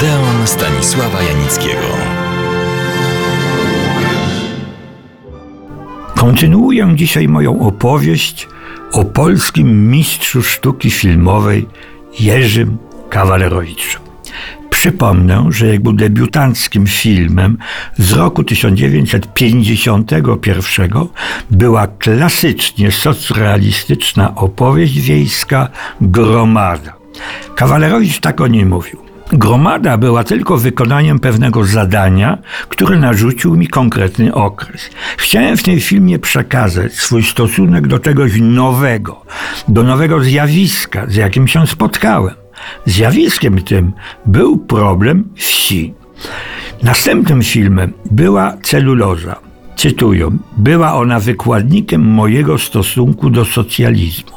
Odeon Stanisława Janickiego. Kontynuuję dzisiaj moją opowieść o polskim mistrzu sztuki filmowej Jerzym Kawalerowiczu. Przypomnę, że jego debiutanckim filmem z roku 1951 była klasycznie socrealistyczna opowieść wiejska Gromada. Kawalerowicz tak o niej mówił. Gromada była tylko wykonaniem pewnego zadania, które narzucił mi konkretny okres. Chciałem w tym filmie przekazać swój stosunek do czegoś nowego, do nowego zjawiska, z jakim się spotkałem. Zjawiskiem tym był problem wsi. Następnym filmem była celuloza. Cytuję, była ona wykładnikiem mojego stosunku do socjalizmu,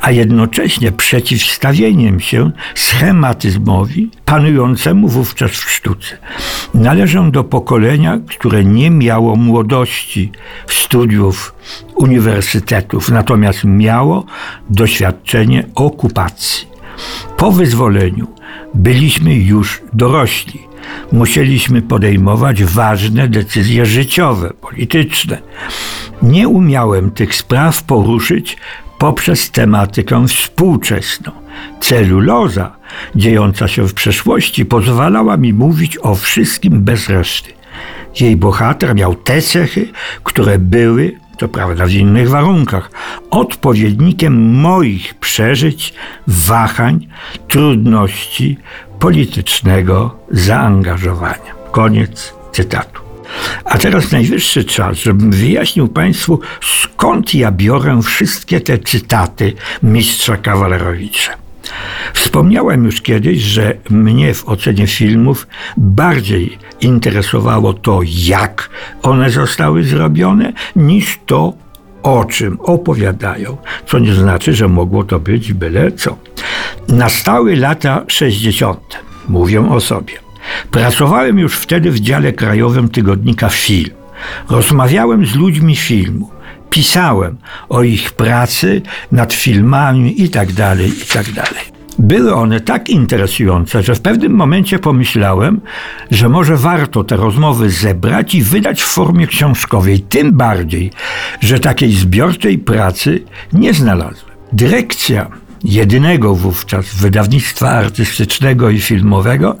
a jednocześnie przeciwstawieniem się schematyzmowi panującemu wówczas w sztuce. Należę do pokolenia, które nie miało młodości, studiów, uniwersytetów, natomiast miało doświadczenie okupacji. Po wyzwoleniu byliśmy już dorośli. Musieliśmy podejmować ważne decyzje życiowe, polityczne. Nie umiałem tych spraw poruszyć poprzez tematykę współczesną. Celuloza, dziejąca się w przeszłości, pozwalała mi mówić o wszystkim bez reszty. Jej bohater miał te cechy, które były to prawda w innych warunkach, odpowiednikiem moich przeżyć, wahań, trudności, politycznego zaangażowania. Koniec cytatu. A teraz najwyższy czas, żebym wyjaśnił Państwu, skąd ja biorę wszystkie te cytaty mistrza Kawalerowicza. Wspomniałem już kiedyś, że mnie w ocenie filmów bardziej interesowało to, jak one zostały zrobione, niż to, o czym opowiadają, co nie znaczy, że mogło to być byle co. Nastały lata 60. Mówię o sobie. Pracowałem już wtedy w dziale krajowym tygodnika Film. Rozmawiałem z ludźmi filmu pisałem o ich pracy nad filmami i tak dalej, i tak. Były one tak interesujące, że w pewnym momencie pomyślałem, że może warto te rozmowy zebrać i wydać w formie książkowej, tym bardziej, że takiej zbiorczej pracy nie znalazłem. Dyrekcja jedynego wówczas wydawnictwa artystycznego i filmowego,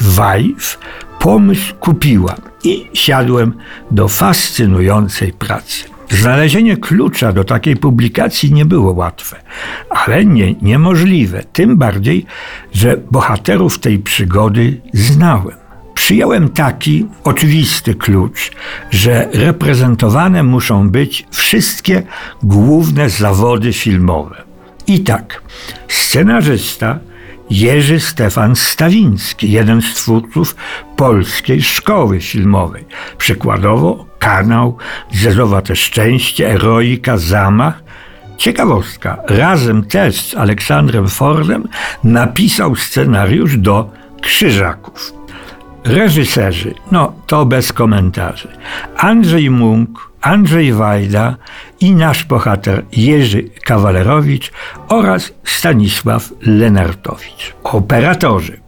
Wajw, pomysł kupiła i siadłem do fascynującej pracy. Znalezienie klucza do takiej publikacji nie było łatwe, ale nie niemożliwe, tym bardziej, że bohaterów tej przygody znałem. Przyjąłem taki oczywisty klucz, że reprezentowane muszą być wszystkie główne zawody filmowe. I tak, scenarzysta Jerzy Stefan Stawiński, jeden z twórców polskiej szkoły filmowej. Przykładowo kanał, Zezowate Szczęście, Eroika, Zamach. Ciekawostka, razem też z Aleksandrem Fordem napisał scenariusz do Krzyżaków. Reżyserzy, no to bez komentarzy. Andrzej Munk, Andrzej Wajda i nasz bohater Jerzy Kawalerowicz oraz Stanisław Lenartowicz. Operatorzy.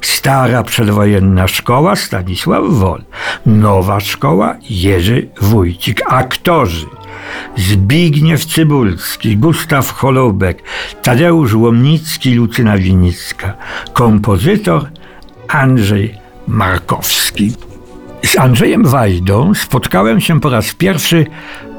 Stara przedwojenna szkoła Stanisław Wol. Nowa szkoła Jerzy Wójcik. Aktorzy. Zbigniew Cybulski, Gustaw Holoubek, Tadeusz Łomnicki, Lucyna Winicka. Kompozytor Andrzej Markowski. Z Andrzejem Wajdą spotkałem się po raz pierwszy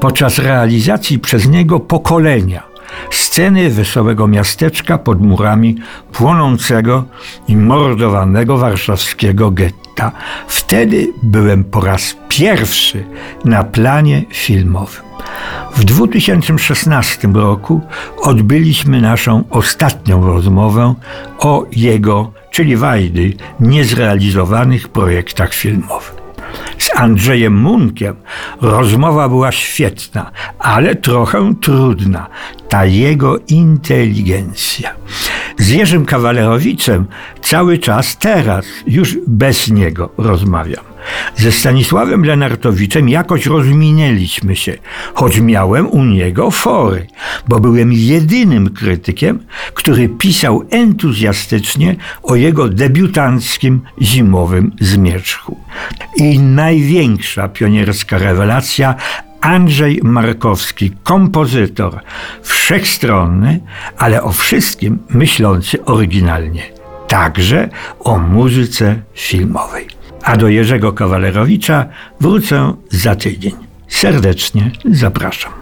podczas realizacji przez niego pokolenia sceny wesołego miasteczka pod murami płonącego i mordowanego warszawskiego getta. Wtedy byłem po raz pierwszy na planie filmowym. W 2016 roku odbyliśmy naszą ostatnią rozmowę o jego, czyli Wajdy, niezrealizowanych projektach filmowych. Z Andrzejem Munkiem rozmowa była świetna, ale trochę trudna. Ta jego inteligencja. Z Jerzym Kawalerowiczem cały czas teraz, już bez niego rozmawiam. Ze Stanisławem Lenartowiczem jakoś rozminęliśmy się, choć miałem u niego fory, bo byłem jedynym krytykiem, który pisał entuzjastycznie o jego debiutanckim zimowym zmierzchu. I największa pionierska rewelacja Andrzej Markowski, kompozytor, wszechstronny, ale o wszystkim myślący oryginalnie, także o muzyce filmowej. A do Jerzego Kawalerowicza wrócę za tydzień. Serdecznie zapraszam.